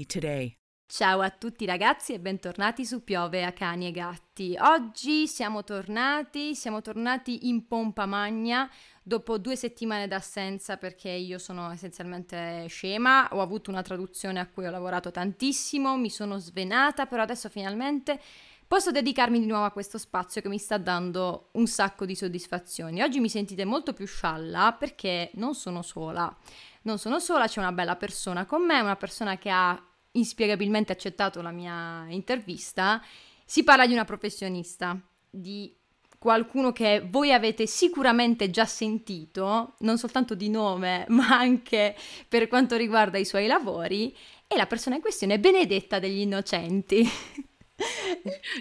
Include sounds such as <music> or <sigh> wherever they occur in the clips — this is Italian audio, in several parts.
today. Ciao a tutti ragazzi e bentornati su Piove a cani e gatti. Oggi siamo tornati, siamo tornati in pompa magna dopo due settimane d'assenza perché io sono essenzialmente scema, ho avuto una traduzione a cui ho lavorato tantissimo, mi sono svenata, però adesso finalmente posso dedicarmi di nuovo a questo spazio che mi sta dando un sacco di soddisfazioni. Oggi mi sentite molto più scialla perché non sono sola. Non sono sola, c'è una bella persona con me, una persona che ha inspiegabilmente accettato la mia intervista. Si parla di una professionista, di qualcuno che voi avete sicuramente già sentito, non soltanto di nome, <laughs> ma anche per quanto riguarda i suoi lavori, e la persona in questione è Benedetta degli Innocenti. <laughs>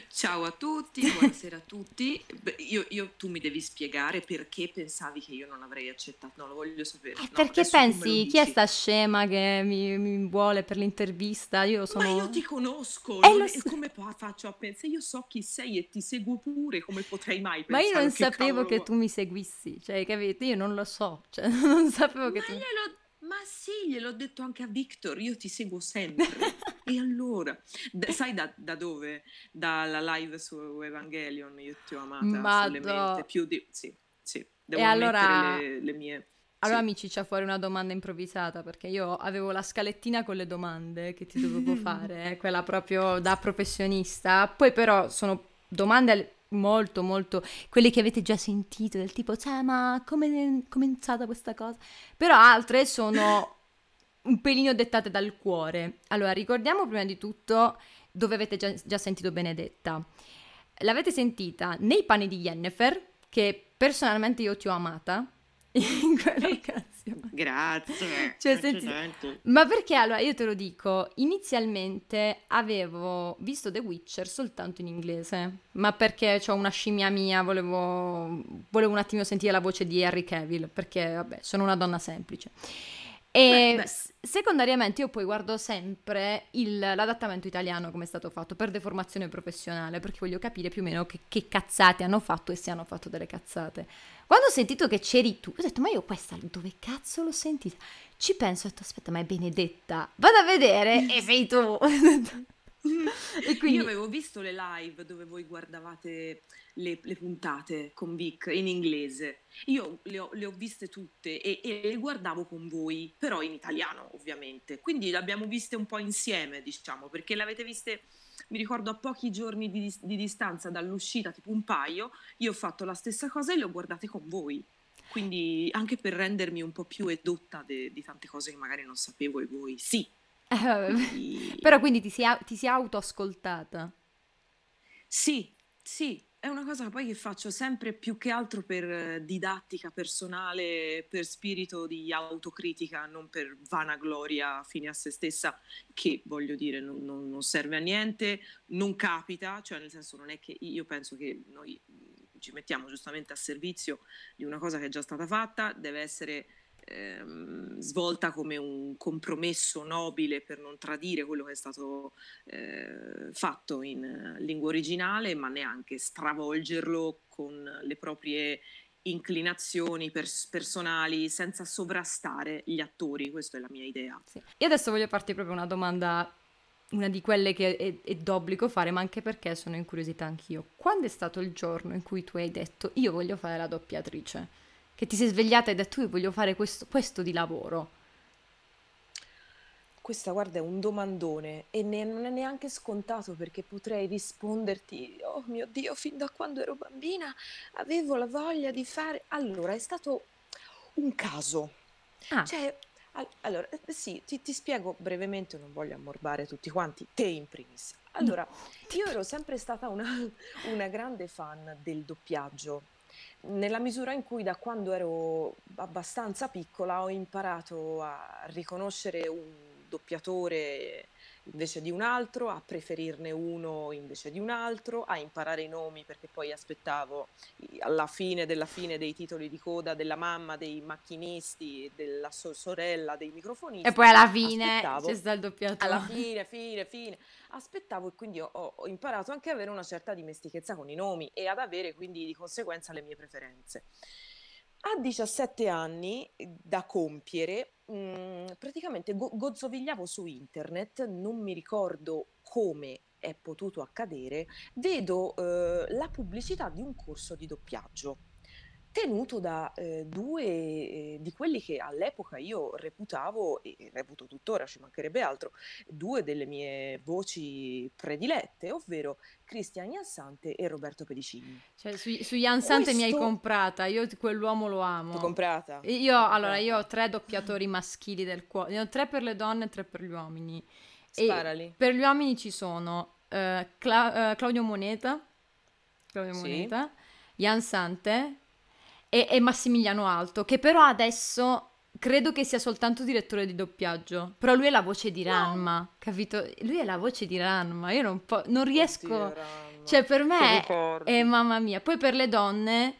Ciao a tutti, buonasera a tutti. Beh, io, io- tu mi devi spiegare perché pensavi che io non avrei accettato, no, lo voglio sapere. Eh, No, perché pensi, chi è sta scema che mi, mi vuole per l'intervista? Io sono... Ma io ti conosco, Eh, non lo come fa- faccio a pensare? Io so chi sei e ti seguo pure, come potrei mai Ma io pensare non che sapevo che tu mi seguissi, cioè, capito? Io non lo so, cioè, <laughs> non sapevo che Ma tu... glielo- ma sì, gliel'ho detto anche a Victor, io ti seguo sempre. <laughs> E allora, D- sai da, da dove? Dalla live su Evangelion, io ti ho amata Madò. più di... Sì, sì, devo E allora- le, le mie... Allora sì. mi ciccia fuori una domanda improvvisata, perché io avevo la scalettina con le domande che ti dovevo <laughs> fare, eh, quella proprio da professionista, poi però sono domande molto molto quelle che avete già sentito del tipo cioè ma come è cominciata questa cosa però altre sono un pelino dettate dal cuore. Allora ricordiamo prima di tutto dove avete già, già sentito Benedetta. L'avete sentita nei panni di Yennefer che personalmente io ti ho amata <laughs> in quell'occasione Grazie. Cioè, senti- ma perché allora io te lo dico, inizialmente avevo visto The Witcher soltanto in inglese, ma perché ho una scimmia mia, volevo, volevo un attimo sentire la voce di Harry Cavill, perché vabbè, sono una donna semplice. E Beh, beh. s- secondariamente io poi guardo sempre il- l'adattamento italiano come è stato fatto per deformazione professionale, perché voglio capire più o meno che, che cazzate hanno fatto e se hanno fatto delle cazzate. Quando ho sentito che c'eri tu, ho detto, ma io questa dove cazzo l'ho sentita? Ci penso, ho detto, aspetta, ma è Benedetta. Vado a vedere e sei tu. <laughs> <laughs> e quindi... Io avevo visto le live dove voi guardavate le, le puntate con Vic in inglese. Io le ho, le ho viste tutte e, e le guardavo con voi, però in italiano ovviamente. Quindi le abbiamo viste un po' insieme, diciamo, perché le avete viste, mi ricordo, a pochi giorni di, di distanza dall'uscita, tipo un paio. Io ho fatto la stessa cosa e le ho guardate con voi. Quindi anche per rendermi un po' più edotta de- di tante cose che magari non sapevo e voi sì. Eh, Però quindi ti sei, au- ti sei autoascoltata. Sì, sì, è una cosa poi che faccio sempre più che altro per eh, didattica personale, per spirito di autocritica, non per vanagloria fine a se stessa, che voglio dire non, non- non serve a niente, non capita, cioè nel senso non è che io penso che noi mh, ci mettiamo giustamente a servizio di una cosa che è già stata fatta, deve essere ehm, svolta come un compromesso nobile per non tradire quello che è stato eh, fatto in eh, lingua originale, ma neanche stravolgerlo con le proprie inclinazioni pers- personali senza sovrastare gli attori. Questa è la mia idea. Sì. Io adesso voglio farti proprio una domanda, una di quelle che è, è d'obbligo fare, ma anche perché sono incuriosita anch'io. Quando è stato il giorno in cui tu hai detto io voglio fare la doppiatrice? Che ti sei svegliata e hai detto io voglio fare questo, questo di lavoro? questa guarda è un domandone e ne- non è neanche scontato perché potrei risponderti, oh mio Dio, fin da quando ero bambina avevo la voglia di fare... Allora, è stato un caso. Ah, Cioè, al- allora, eh, sì, ti, ti spiego brevemente, non voglio ammorbare tutti quanti, te in primis. no. Allora, io ero sempre stata una, <laughs> una grande fan del doppiaggio, nella misura in cui da quando ero abbastanza piccola ho imparato a riconoscere un doppiatore invece di un altro, a preferirne uno invece di un altro, a imparare i nomi perché poi aspettavo alla fine della fine dei titoli di coda della mamma, dei macchinisti, della so- sorella, dei E microfonisti. poi alla fine c'è Aspettavo sta il alla doppiatore. fine, fine, fine. Aspettavo e quindi ho- ho imparato anche ad avere una certa dimestichezza con i nomi e ad avere quindi di conseguenza le mie preferenze. A 17 anni eh, da compiere, mm, praticamente go- gozzovigliavo su internet, non mi ricordo come è potuto accadere, vedo eh, la pubblicità di un corso di doppiaggio tenuto da eh, due eh, di quelli che all'epoca io reputavo, e reputo tuttora, ci mancherebbe altro, due delle mie voci predilette, ovvero Cristian Jansante e Roberto Pedicini. Cioè, su, su Jan Sante mi hai Questo comprata, io quell'uomo lo L'ho amo. comprata, Io, l'ho allora, io ho comprata. tre doppiatori maschili del cuore, ne ho tre per le donne e tre per gli uomini. E Sparali. per gli uomini ci sono eh, Cla- eh, Claudio Moneta, Claudio Sì, Moneta, Jan Sante e, e Massimiliano Alto, che però adesso credo che sia soltanto direttore di doppiaggio. Però lui è la voce di no, Ranma, capito? Lui è la voce di Ranma, io non, po- non oddio riesco... Cioè, Ramma, per me è, mamma mia. Poi per le donne,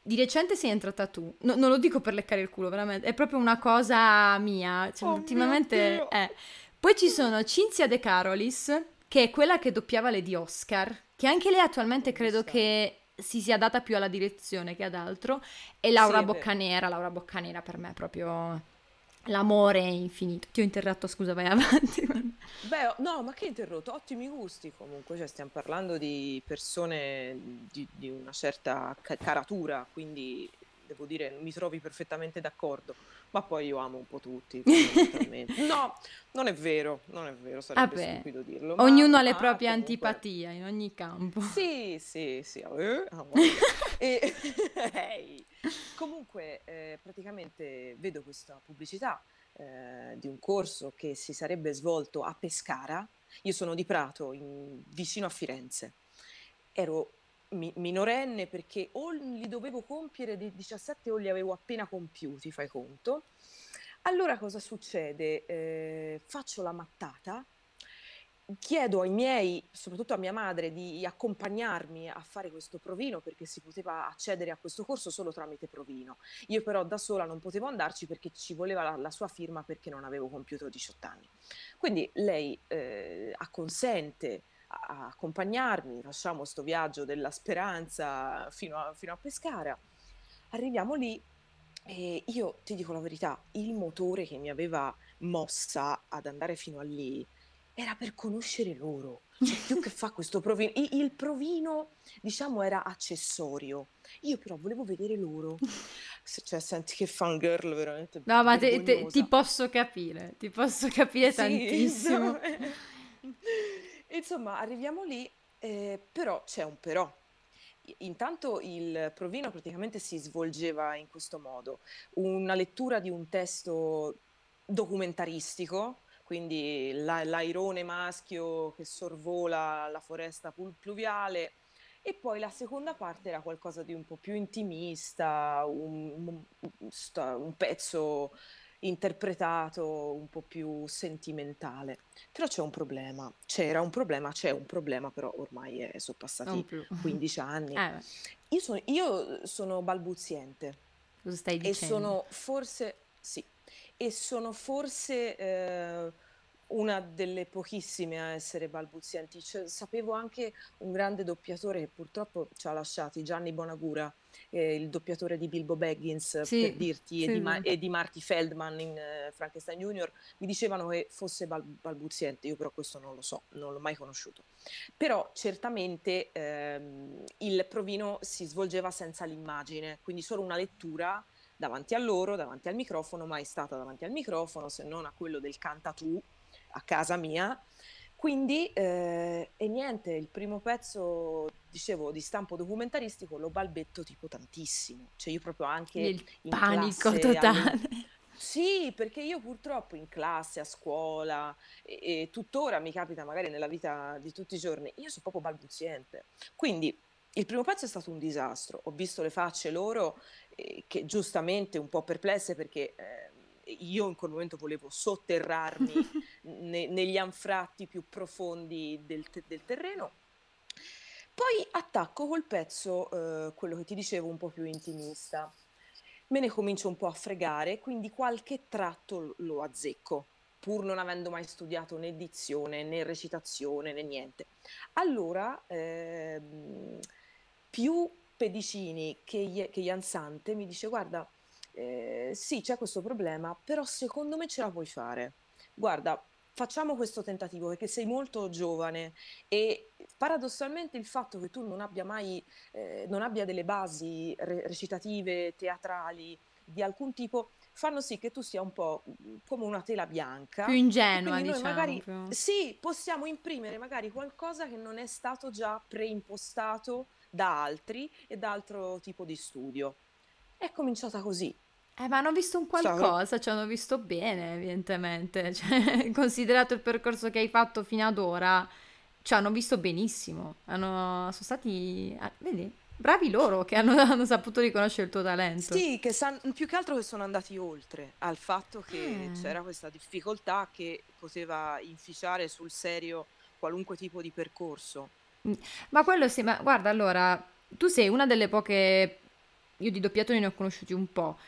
di recente sei entrata tu. No- non lo dico per leccare il culo, veramente. È proprio una cosa mia. Cioè, Oh ultimamente è. Poi ci sono Cinzia De Carolis, che è quella che doppiava Lady Oscar, che anche lei attualmente credo che si sia data più alla direzione che ad altro. E Laura Sì. Boccanera, Laura Boccanera per me è proprio l'amore infinito. Ti ho interrotto, scusa, vai <laughs> avanti. Beh, no, ma che interrotto, ottimi gusti comunque, cioè stiamo parlando di persone di, di una certa ca- caratura, quindi devo dire mi trovi perfettamente d'accordo, ma poi io amo un po' tutti. <laughs> No, non è vero, non è vero, sarebbe Vabbè, stupido dirlo, ma, ognuno ha le ma proprie comunque... antipatie in ogni campo. Sì, sì, sì, eh, ah. <laughs> E, <laughs> ehi. Comunque, eh, praticamente vedo questa pubblicità eh, di un corso che si sarebbe svolto a Pescara. Io sono di Prato, in- vicino a Firenze. Ero mi- minorenne perché o li dovevo compiere di 17 o li avevo appena compiuti, fai conto. Allora cosa succede? Eh, faccio la mattata chiedo ai miei, soprattutto a mia madre, di accompagnarmi a fare questo provino perché si poteva accedere a questo corso solo tramite provino. Io però da sola non potevo andarci perché ci voleva la, la sua firma perché non avevo compiuto 18 anni. Quindi lei eh, acconsente a, accompagnarmi, facciamo sto viaggio della speranza fino a, fino a Pescara. Arriviamo lì e io ti dico la verità, il motore che mi aveva mossa ad andare fino a lì era per conoscere loro, cioè più che fa questo provino. Il provino, diciamo, era accessorio. Io però volevo vedere loro. Cioè, senti che fangirl veramente No, ma te- te- ti posso capire, ti posso capire Sì, tantissimo. no. <laughs> <laughs> Insomma, arriviamo lì, eh, però c'è un però. Intanto il provino praticamente si svolgeva in questo modo, una lettura di un testo documentaristico, quindi la- l'airone maschio che sorvola la foresta pul- pluviale, e poi la seconda parte era qualcosa di un po' più intimista, un, un- un pezzo interpretato un po' più sentimentale. Però c'è un problema, c'era un problema, c'è un problema, però ormai è- sono passati più. 15 anni. Eh, Io sono, io sono balbuziente cosa stai e dicendo? sono forse, sì, e sono forse eh, una delle pochissime a essere balbuzienti. Cioè, sapevo anche un grande doppiatore che purtroppo ci ha lasciati, Gianni Bonagura, eh, il doppiatore di Bilbo Baggins, per Sì, dirti, e sì, di, Ma- e di Marty Feldman in eh, Frankenstein Junior, mi dicevano che fosse bal- balbuziente, io però questo non lo so, non l'ho mai conosciuto. Però certamente ehm, il provino si svolgeva senza l'immagine, quindi solo una lettura davanti a loro, davanti al microfono, mai stata davanti al microfono, se non a quello del canta tu, a casa mia. Quindi, eh, e niente, il primo pezzo, dicevo, di stampo documentaristico lo balbetto tipo tantissimo. Cioè io proprio anche Il in panico totale. alle... Sì, perché io purtroppo in classe, a scuola e, e tuttora mi capita magari nella vita di tutti i giorni, io sono proprio balbuziente. Quindi il primo pezzo è stato un disastro. Ho visto le facce loro eh, che giustamente un po' perplesse perché eh, io in quel momento volevo sotterrarmi <laughs> ne- negli anfratti più profondi del, te- del terreno. Poi attacco col pezzo, eh, quello che ti dicevo, un po' più intimista. Me ne comincio un po' a fregare, quindi qualche tratto lo azzecco, pur non avendo mai studiato né dizione, né recitazione, né niente. Allora, ehm, più Pedicini che, che Jansante mi dice, guarda, eh, sì, c'è questo problema, però secondo me ce la puoi fare. Guarda, facciamo questo tentativo perché sei molto giovane e paradossalmente il fatto che tu non abbia mai, eh, non abbia delle basi re- recitative, teatrali di alcun tipo, fanno sì che tu sia un po' mm, come una tela Più bianca e ingenua, quindi diciamo. magari Più... sì, possiamo imprimere magari qualcosa che non è stato già preimpostato da altri e da altro tipo di studio. È cominciata così. Eh, ma hanno visto un Ciao. qualcosa, ci hanno visto bene, evidentemente. <laughs> Cioè, considerato il percorso che hai fatto fino ad ora, ci hanno visto benissimo. Hanno, sono stati, ah, vedi, bravi loro che hanno, <laughs> hanno saputo riconoscere il tuo talento. Sì, che san- più che altro che sono andati oltre al fatto che Eh. c'era questa difficoltà che poteva inficiare sul serio qualunque tipo di percorso. Ma quello sì, ma guarda, allora, tu sei una delle poche, io di doppiatori ne ho conosciuti un po',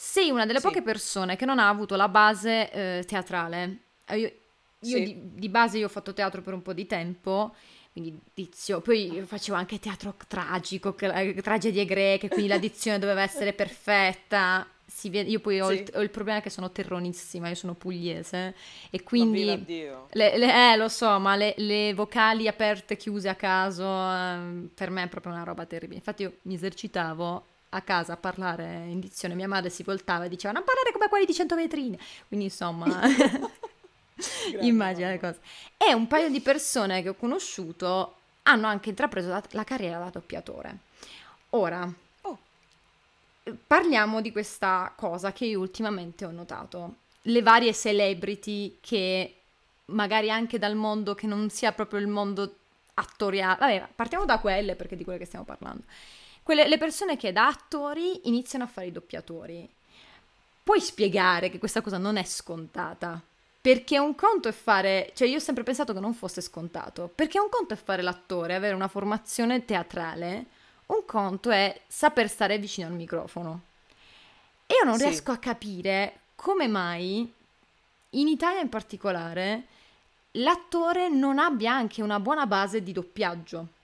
sei una delle Sì, poche persone che non ha avuto la base eh, teatrale. Eh, Io, io sì, di, di base io ho fatto teatro per un po' di tempo, quindi dizio, poi facevo anche teatro tragico, tragedie greche, quindi la dizione <laughs> doveva essere perfetta. Si vede- io poi ho il, sì, ho il problema che sono terronissima, io sono pugliese e quindi le- le- eh, lo so, ma le, le vocali aperte e chiuse a caso, ehm, per me è proprio una roba terribile. Infatti io mi esercitavo a casa a parlare in dizione, mia madre si voltava e diceva non parlare come quelli di 100 vetrine. Quindi insomma, <laughs> <laughs> immagina le cose. E un paio di persone che ho conosciuto hanno anche intrapreso la, la carriera da doppiatore. Ora, Oh, Parliamo di questa cosa che io ultimamente ho notato. Le varie celebrity che magari anche dal mondo che non sia proprio il mondo attoriale. Vabbè, partiamo da quelle perché di quelle che stiamo parlando. Quelle, le persone che da attori iniziano a fare i doppiatori. Puoi spiegare che questa cosa non è scontata? Perché un conto è fare, cioè io ho sempre pensato che non fosse scontato, perché un conto è fare l'attore, avere una formazione teatrale, un conto è saper stare vicino al microfono. E io non sì, riesco a capire come mai, in Italia in particolare, l'attore non abbia anche una buona base di doppiaggio.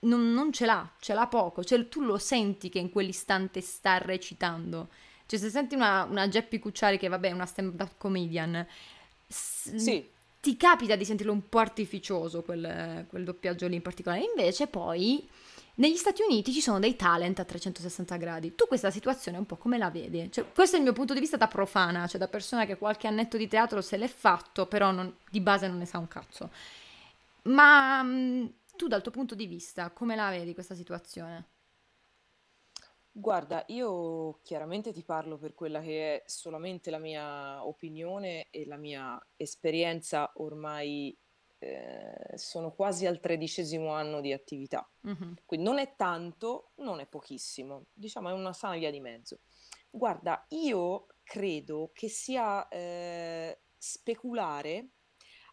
Non, non ce l'ha, ce l'ha poco. Cioè, tu lo senti che in quell'istante sta recitando. Cioè, se senti una, una Geppi Cucciari, che vabbè è una stand-up comedian, s- sì, ti capita di sentirlo un po' artificioso quel, quel doppiaggio lì in particolare. Invece poi negli Stati Uniti ci sono dei talent a 360 gradi. Tu questa situazione un po' come la vedi? Cioè, questo è il mio punto di vista da profana, cioè da persona che qualche annetto di teatro se l'è fatto, però non- di base non ne sa un cazzo. Ma mh, tu dal tuo punto di vista come la vedi questa situazione? Guarda, io chiaramente ti parlo per quella che è solamente la mia opinione e la mia esperienza ormai eh, sono quasi al tredicesimo anno di attività. Mhm. Quindi non è tanto, non è pochissimo, diciamo è una sana via di mezzo. Guarda, io credo che sia eh, speculare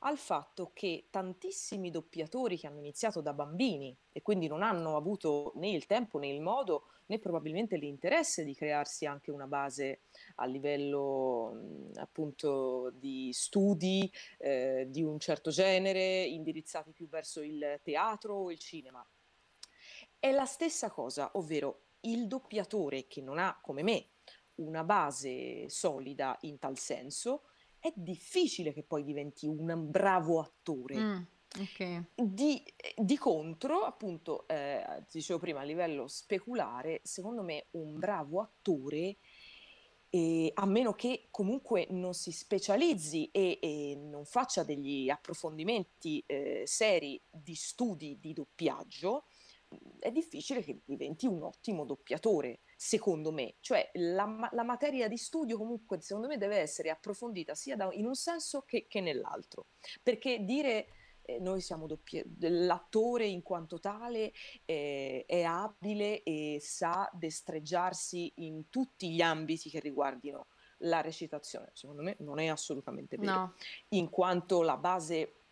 al fatto che tantissimi doppiatori che hanno iniziato da bambini e quindi non hanno avuto né il tempo né il modo né probabilmente l'interesse di crearsi anche una base a livello appunto di studi eh, di un certo genere, indirizzati più verso il teatro o il cinema. È la stessa cosa, ovvero il doppiatore che non ha, come me, una base solida in tal senso, è difficile che poi diventi un bravo attore. Mm, ok. Di, di contro, appunto, eh, dicevo prima, a livello speculare, secondo me un bravo attore e a meno che comunque non si specializzi e, e non faccia degli approfondimenti eh, seri di studi di doppiaggio, è difficile che diventi un ottimo doppiatore, secondo me. Cioè la, la materia di studio comunque, secondo me, deve essere approfondita sia da, in un senso che, che nell'altro. Perché dire eh, noi siamo doppi- l'attore in quanto tale eh, è abile e sa destreggiarsi in tutti gli ambiti che riguardino la recitazione. Secondo me non è assolutamente vero, no. in quanto la base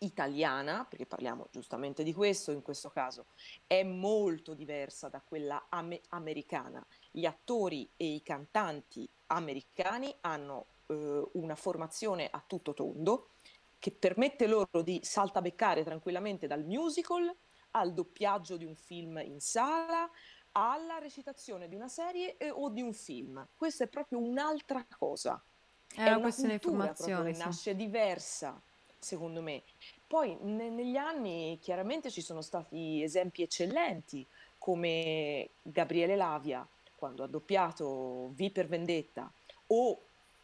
italiana, perché parliamo giustamente di questo in questo caso, è molto diversa da quella am- americana. Gli attori e i cantanti americani hanno eh, una formazione a tutto tondo, che permette loro di saltabeccare tranquillamente dal musical al doppiaggio di un film in sala, alla recitazione di una serie eh, o di un film. Questa è proprio un'altra cosa. È, è una questione di formazione. Che sì. nasce diversa, secondo me. Poi ne- negli anni chiaramente ci sono stati esempi eccellenti, come Gabriele Lavia, quando ha doppiato V per Vendetta, o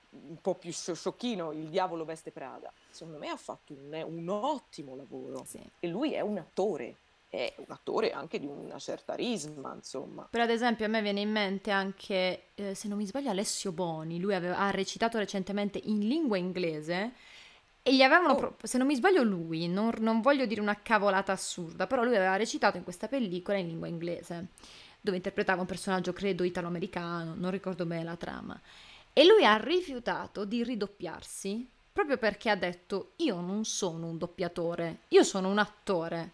un po' più sciocchino, Il diavolo veste Prada, secondo me ha fatto un, un ottimo lavoro. Sì. E lui è un attore, è un attore anche di una certa risma, insomma. Però ad esempio a me viene in mente anche, eh, se non mi sbaglio, Alessio Boni, lui aveva, ha recitato recentemente in lingua inglese e gli avevano, oh. pro- se non mi sbaglio lui, non, non voglio dire una cavolata assurda, però lui aveva recitato in questa pellicola in lingua inglese, dove interpretava un personaggio, credo, italo-americano, non ricordo bene la trama. E lui ha rifiutato di ridoppiarsi proprio perché ha detto io non sono un doppiatore, io sono un attore.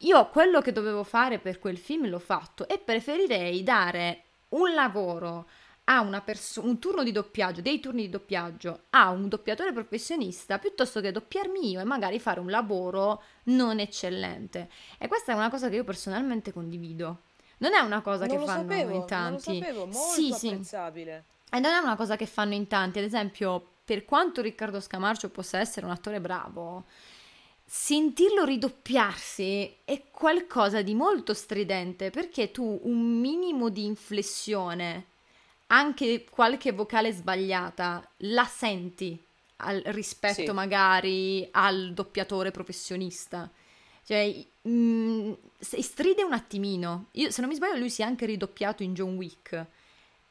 Io quello che dovevo fare per quel film l'ho fatto e preferirei dare un lavoro a una persona, un turno di doppiaggio, dei turni di doppiaggio a un doppiatore professionista piuttosto che doppiarmi io e magari fare un lavoro non eccellente. E questa è una cosa che io personalmente condivido. Non è una cosa non che fanno sapevo, in tanti. Non lo sapevo, molto sì, apprezzabile. Sì. E non è una cosa che fanno in tanti, ad esempio, per quanto Riccardo Scamarcio possa essere un attore bravo, sentirlo ridoppiarsi è qualcosa di molto stridente perché tu un minimo di inflessione, anche qualche vocale sbagliata, la senti al, rispetto sì. magari al doppiatore professionista. Cioè, mh, mm, stride un attimino. Io, se non mi sbaglio, lui si è anche ridoppiato in John Wick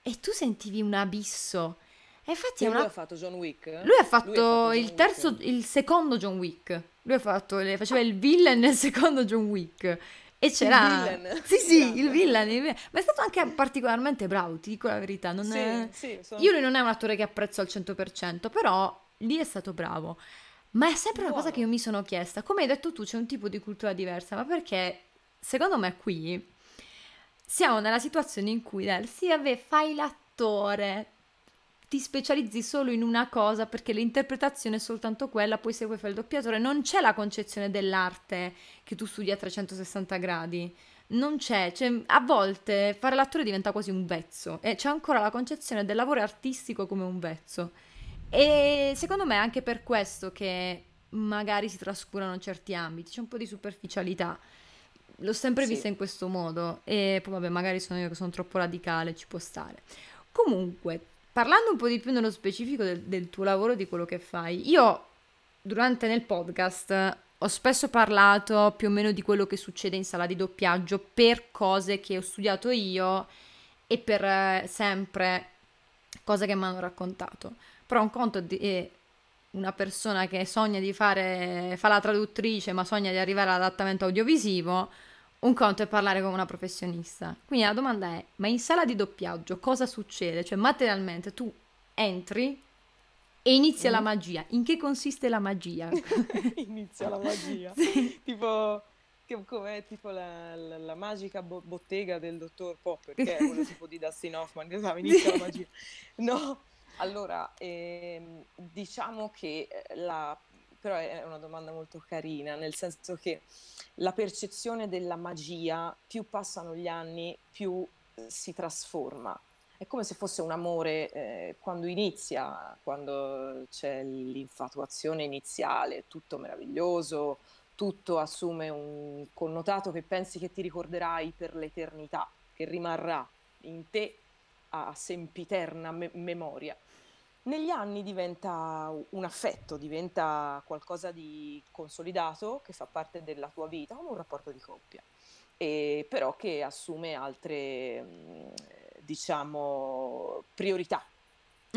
e tu sentivi un abisso. E infatti una... lui ha fatto John Wick? Lui ha fatto, lui fatto il terzo, Wick. il secondo John Wick. Lui ha fatto, faceva il villain nel secondo John Wick. E c'era... <laughs> Il villain. Sì, sì, il villain, Ma è stato anche particolarmente bravo, ti dico la verità. Non sì, è... sì, sono... Io lui non è un attore che apprezzo al 100%, però lì è stato bravo. Ma è sempre Buono. una cosa che io mi sono chiesta. Come hai detto tu, c'è un tipo di cultura diversa, ma perché secondo me qui siamo nella situazione in cui Del, sì, vabbè, fai l'attore, ti specializzi solo in una cosa perché l'interpretazione è soltanto quella, poi se vuoi fare il doppiatore, non c'è la concezione dell'arte che tu studi a 360 gradi. Non c'è, cioè, a volte fare l'attore diventa quasi un vezzo e c'è ancora la concezione del lavoro artistico come un vezzo. E secondo me è anche per questo che magari si trascurano certi ambiti, c'è un po' di superficialità. L'ho sempre sì. vista in questo modo e poi vabbè, magari sono io che sono troppo radicale, ci può stare. Comunque, parlando un po' di più nello specifico del, del tuo lavoro, di quello che fai, io durante nel podcast ho spesso parlato più o meno di quello che succede in sala di doppiaggio per cose che ho studiato io e per eh, sempre cose che mi hanno raccontato. Però un conto è una persona che sogna di fare, fa la traduttrice ma sogna di arrivare all'adattamento audiovisivo, un conto è parlare con una professionista. Quindi la domanda è, ma in sala di doppiaggio cosa succede? Cioè materialmente tu entri e inizia mm. la magia. In che consiste la magia? <laughs> inizia la magia. sì. Tipo come tipo la, la, la magica bo- bottega del dottor Popper, che è <laughs> quello tipo di Dustin Hoffman, che sa, inizia la magia. No, allora, ehm, diciamo che eh, la però è una domanda molto carina, nel senso che la percezione della magia, più passano gli anni, più eh, si trasforma. È come se fosse un amore eh, quando inizia, quando c'è l'infatuazione iniziale, tutto meraviglioso, tutto assume un connotato che pensi che ti ricorderai per l'eternità, che rimarrà in te a sempiterna me- memoria. Negli anni diventa un affetto, diventa qualcosa di consolidato che fa parte della tua vita, come un rapporto di coppia, e però che assume altre, mm, diciamo, priorità.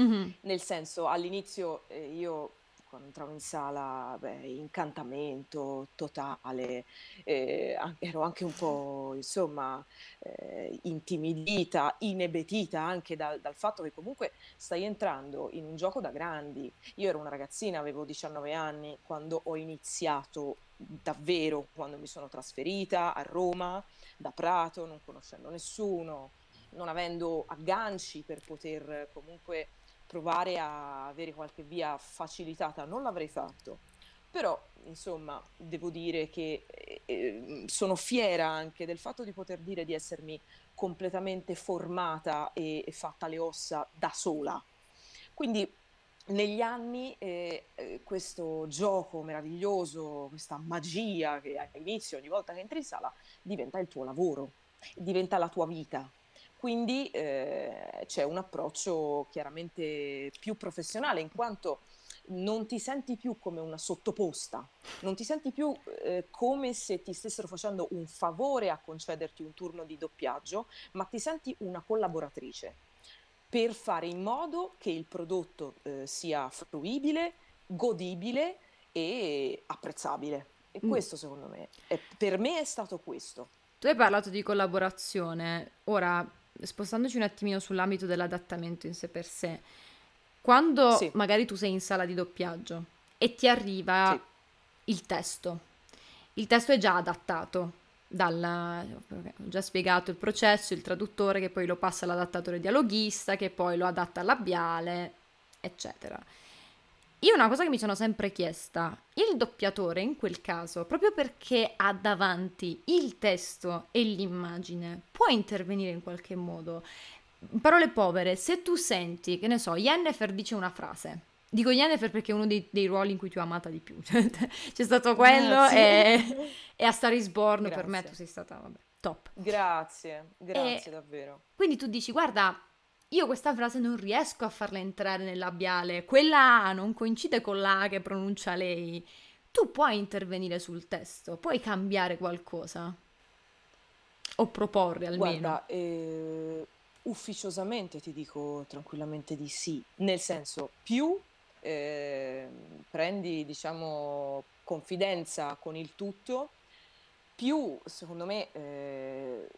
Mm-hmm. Nel senso, all'inizio eh, io quando entravo in sala, beh, incantamento totale, eh, ero anche un po', insomma, eh, intimidita, inebetita anche dal, dal, fatto che comunque stai entrando in un gioco da grandi. Io ero una ragazzina, avevo 19 anni quando ho iniziato davvero, quando mi sono trasferita a Roma, da Prato, non conoscendo nessuno, non avendo agganci per poter comunque provare a avere qualche via facilitata non l'avrei fatto. Però, insomma, devo dire che eh, eh, sono fiera anche del fatto di poter dire di essermi completamente formata e, e fatta le ossa da sola. Quindi negli anni eh, eh, questo gioco meraviglioso, questa magia che all'inizio ogni volta che entri in sala diventa il tuo lavoro, diventa la tua vita. Quindi eh, c'è un approccio chiaramente più professionale in quanto non ti senti più come una sottoposta, non ti senti più eh, come se ti stessero facendo un favore a concederti un turno di doppiaggio, ma ti senti una collaboratrice per fare in modo che il prodotto eh, sia fruibile, godibile e apprezzabile. E mm. questo secondo me, è, per me è stato questo. Tu hai parlato di collaborazione, ora spostandoci un attimino sull'ambito dell'adattamento in sé per sé, quando sì. magari tu sei in sala di doppiaggio e ti arriva sì. il testo, il testo è già adattato, dal, ho già spiegato il processo, il traduttore che poi lo passa all'adattatore dialoghista, che poi lo adatta al labiale, eccetera. Io una cosa che mi sono sempre chiesta, il doppiatore in quel caso, proprio perché ha davanti il testo e l'immagine, può intervenire in qualche modo? Parole povere, se tu senti, che ne so, Yennefer dice una frase, dico Yennefer perché è uno dei, dei ruoli in cui ti ho amata di più, <laughs> c'è stato quello e, e, a Star is Born per me tu sei stata, vabbè, top. Grazie, grazie e davvero. Quindi tu dici, guarda, io questa frase non riesco a farla entrare nel labiale, quella A non coincide con la A che pronuncia lei. Tu puoi intervenire sul testo, puoi cambiare qualcosa o proporre almeno. Guarda, eh, ufficiosamente ti dico tranquillamente di sì, nel senso più eh, prendi diciamo confidenza con il tutto, più secondo me eh,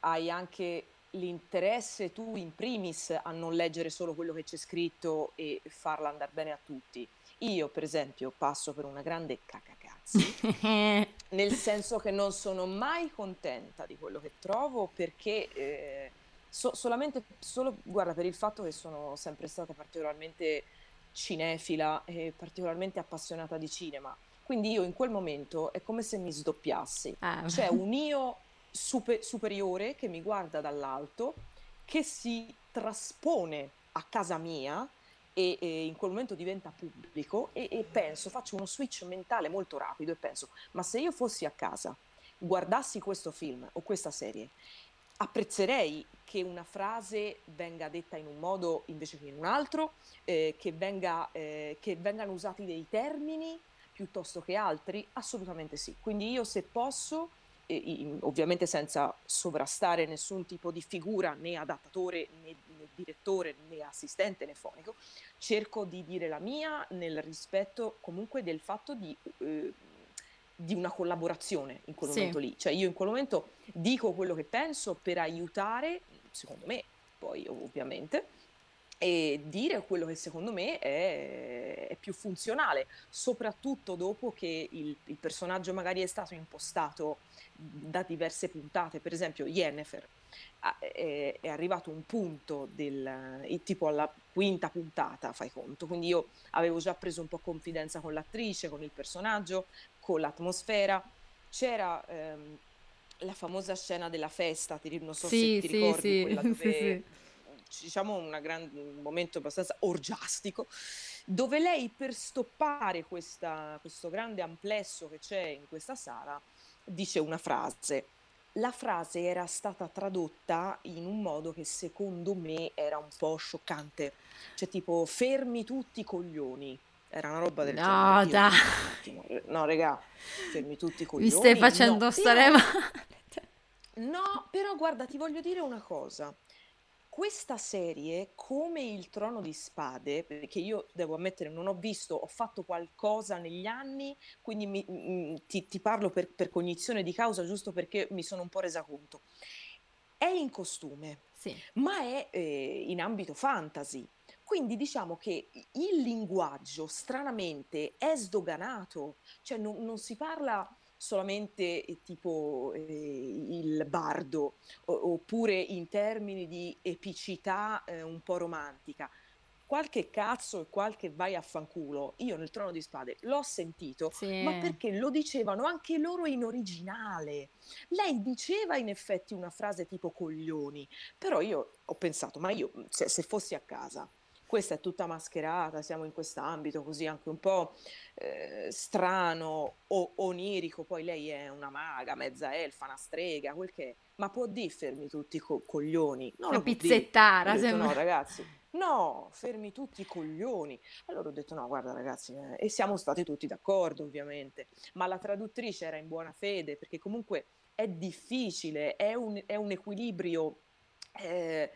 hai anche l'interesse tu in primis a non leggere solo quello che c'è scritto e farla andare bene a tutti. Io, per esempio, passo per una grande cacacazzi, <laughs> nel senso che non sono mai contenta di quello che trovo perché eh, so- solamente solo, guarda, per il fatto che sono sempre stata particolarmente cinefila e particolarmente appassionata di cinema. Quindi io in quel momento è come se mi sdoppiassi. Ah. C'è un io super, superiore che mi guarda dall'alto, che si traspone a casa mia e, e in quel momento diventa pubblico e, e penso, faccio uno switch mentale molto rapido e penso, ma se io fossi a casa, guardassi questo film o questa serie, apprezzerei che una frase venga detta in un modo invece che in un altro, eh, che, venga, eh, che vengano usati dei termini piuttosto che altri? Assolutamente sì. Quindi io se posso ovviamente senza sovrastare nessun tipo di figura né adattatore né, né, direttore né assistente né fonico, cerco di dire la mia nel rispetto comunque del fatto di, eh, di una collaborazione in quel sì. momento lì. Cioè io in quel momento dico quello che penso per aiutare, secondo me, poi ovviamente, e dire quello che secondo me è, è più funzionale, soprattutto dopo che il, il, personaggio magari è stato impostato da diverse puntate, per esempio Yennefer è, è arrivato un punto del tipo alla quinta puntata, fai conto, quindi io avevo già preso un po' confidenza con l'attrice, con il personaggio, con l'atmosfera, c'era ehm, la famosa scena della festa, ti, non so sì, se ti sì, ricordi, sì. quella <laughs> dove... Sì, diciamo gran, un momento abbastanza orgiastico, dove lei per stoppare questa, questo grande amplesso che c'è in questa sala dice una frase la frase era stata tradotta in un modo che secondo me era un po' scioccante. Cioè tipo fermi tutti i coglioni. Era una roba del No, genere. Io, dai, attimo, no, regà, fermi tutti i mi stai coglioni. facendo No, stare però, male. no, però guarda, ti voglio dire una cosa. Questa serie, come il Trono di Spade, perché io devo ammettere, non ho visto, ho fatto qualcosa negli anni, quindi mi- mm, ti, ti parlo per, per cognizione di causa, giusto perché mi sono un po' resa conto. È in costume, Sì, ma è eh, in ambito fantasy. Quindi diciamo che il linguaggio stranamente è sdoganato, cioè non, non si parla solamente eh, tipo eh, il bardo o- oppure in termini di epicità eh, un po' romantica. Qualche cazzo e qualche vai a fanculo, io nel Trono di Spade l'ho sentito, ma sì. perché lo dicevano anche loro in originale. Lei diceva in effetti una frase tipo coglioni, però io ho pensato, ma io se, se fossi a casa, questa è tutta mascherata, siamo in quest'ambito così anche un po' eh, strano o onirico, poi lei è una maga, mezza elfa, una strega, quel che è, ma può dirfermi tutti i co- coglioni? Non Una pizzettara, detto sembra. no ragazzi, no, fermi tutti i coglioni. Allora ho detto no, guarda ragazzi, eh, e siamo stati tutti d'accordo ovviamente, ma la traduttrice era in buona fede perché comunque è difficile, è un, è un equilibrio eh,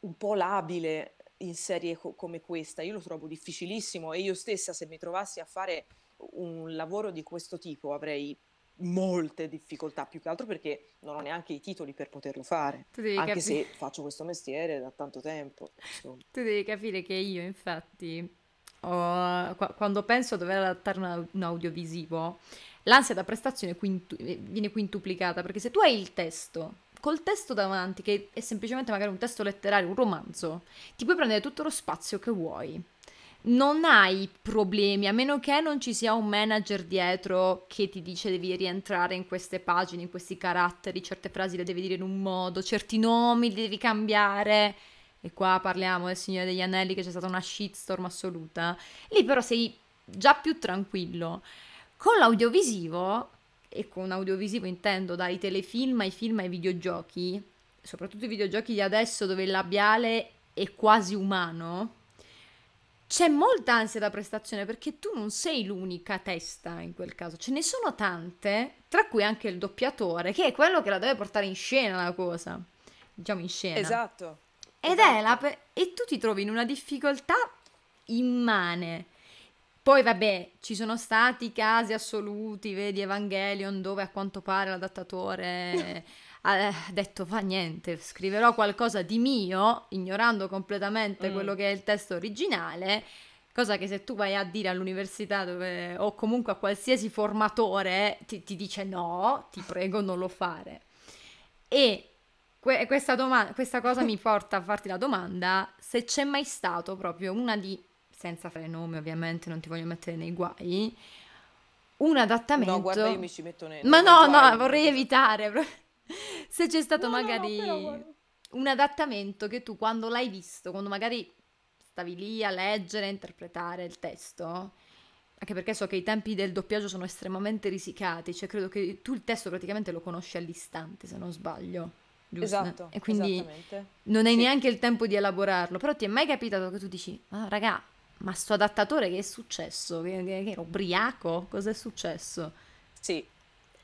un po' labile in serie co- come questa. Io lo trovo difficilissimo e io stessa se mi trovassi a fare un lavoro di questo tipo avrei molte difficoltà, più che altro perché non ho neanche i titoli per poterlo fare, anche capire. se faccio questo mestiere da tanto tempo. insomma. Tu devi capire che io, infatti, ho- qua- quando penso a dover adattare un, un audiovisivo, l'ansia da prestazione quintu- viene quintuplicata, perché se tu hai il testo, col testo davanti, che è semplicemente magari un testo letterario, un romanzo, ti puoi prendere tutto lo spazio che vuoi. Non hai problemi, a meno che non ci sia un manager dietro che ti dice devi rientrare in queste pagine, in questi caratteri, certe frasi le devi dire in un modo, certi nomi li devi cambiare. E qua parliamo del Signore degli Anelli che c'è stata una shitstorm assoluta. Lì però sei già più tranquillo. Con l'audiovisivo, e con audiovisivo intendo dai telefilm ai film ai videogiochi, soprattutto i videogiochi di adesso dove il labiale è quasi umano, c'è molta ansia da prestazione perché tu non sei l'unica testa in quel caso, ce ne sono tante, tra cui anche il doppiatore, che è quello che la deve portare in scena la cosa, diciamo in scena. Esatto, Ed è la esatto. pe- e tu ti trovi in una difficoltà immane. Poi vabbè, ci sono stati casi assoluti, vedi Evangelion, dove a quanto pare l'adattatore <laughs> ha detto fa niente, scriverò qualcosa di mio, ignorando completamente Mm. quello che è il testo originale, cosa che se tu vai a dire all'università dove, o comunque a qualsiasi formatore ti, ti dice no, ti prego non lo fare. E que- questa, doma- questa cosa mi <laughs> porta a farti la domanda se c'è mai stato proprio una di, senza fare nomi ovviamente, non ti voglio mettere nei guai, un adattamento... No, guarda, io mi ci metto nei, Ma nei no, no, guai. vorrei evitare. <laughs> Se c'è stato No, no, no, magari però guarda. un adattamento che tu quando l'hai visto, quando magari stavi lì a leggere, a interpretare il testo, anche perché so che i tempi del doppiaggio sono estremamente risicati, cioè credo che tu il testo praticamente lo conosci all'istante, se non sbaglio, giusto? Esatto, E quindi non hai Sì. neanche il tempo di elaborarlo, però ti è mai capitato che tu dici, ma raga, ma sto adattatore che è successo? Che, che- che era ubriaco? Cos'è successo? Sì,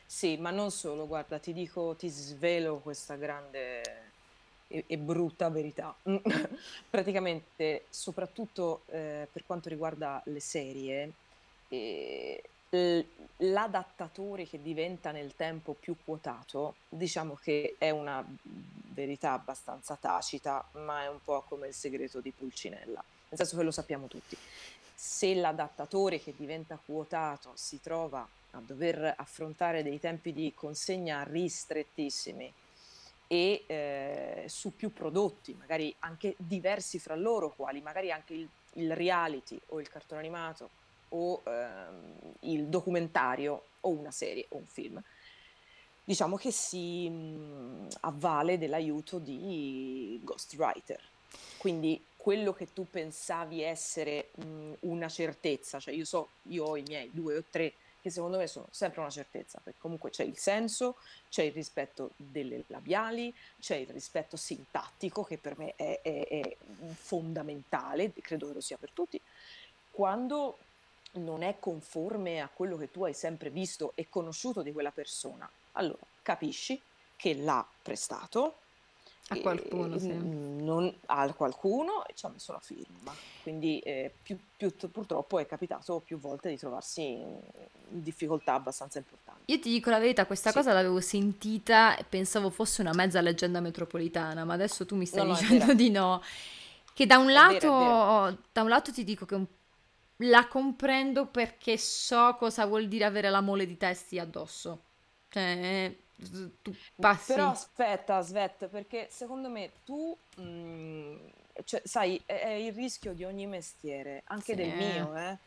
sì, ma non solo, guarda, ti dico, ti svelo questa grande e, e brutta verità. <laughs> Praticamente, soprattutto eh, per quanto riguarda le serie, eh, l'adattatore che diventa nel tempo più quotato, diciamo che è una verità abbastanza tacita, ma è un po' come il segreto di Pulcinella, nel senso che lo sappiamo tutti. Se l'adattatore che diventa quotato si trova a dover affrontare dei tempi di consegna ristrettissimi e eh, su più prodotti, magari anche diversi fra loro, quali magari anche il, il reality o il cartone animato o ehm, il documentario o una serie o un film. Diciamo che si mh, avvale dell'aiuto di ghostwriter. Quindi quello che tu pensavi essere mh, una certezza, cioè io so, io ho i miei due o tre che secondo me sono sempre una certezza, perché comunque c'è il senso, c'è il rispetto delle labiali, c'è il rispetto sintattico che per me è, è, è fondamentale, credo che lo sia per tutti, quando non è conforme a quello che tu hai sempre visto e conosciuto di quella persona, allora capisci che l'ha prestato, a qualcuno, sì. Non, a qualcuno e ci ha messo la firma. Quindi eh, più, più, purtroppo è capitato più volte di trovarsi in, difficoltà abbastanza importanti. Io ti dico la verità, questa sì. cosa l'avevo sentita e pensavo fosse una mezza leggenda metropolitana, ma adesso tu mi stai no, dicendo <laughs> di no. Che da un, lato, vero, da un lato ti dico che un, la comprendo perché so cosa vuol dire avere la mole di testi addosso. Cioè, tu passi. Però aspetta, Svet, perché secondo me tu, mh, mm, cioè, sai, è, il rischio di ogni mestiere, anche sì. del mio, eh.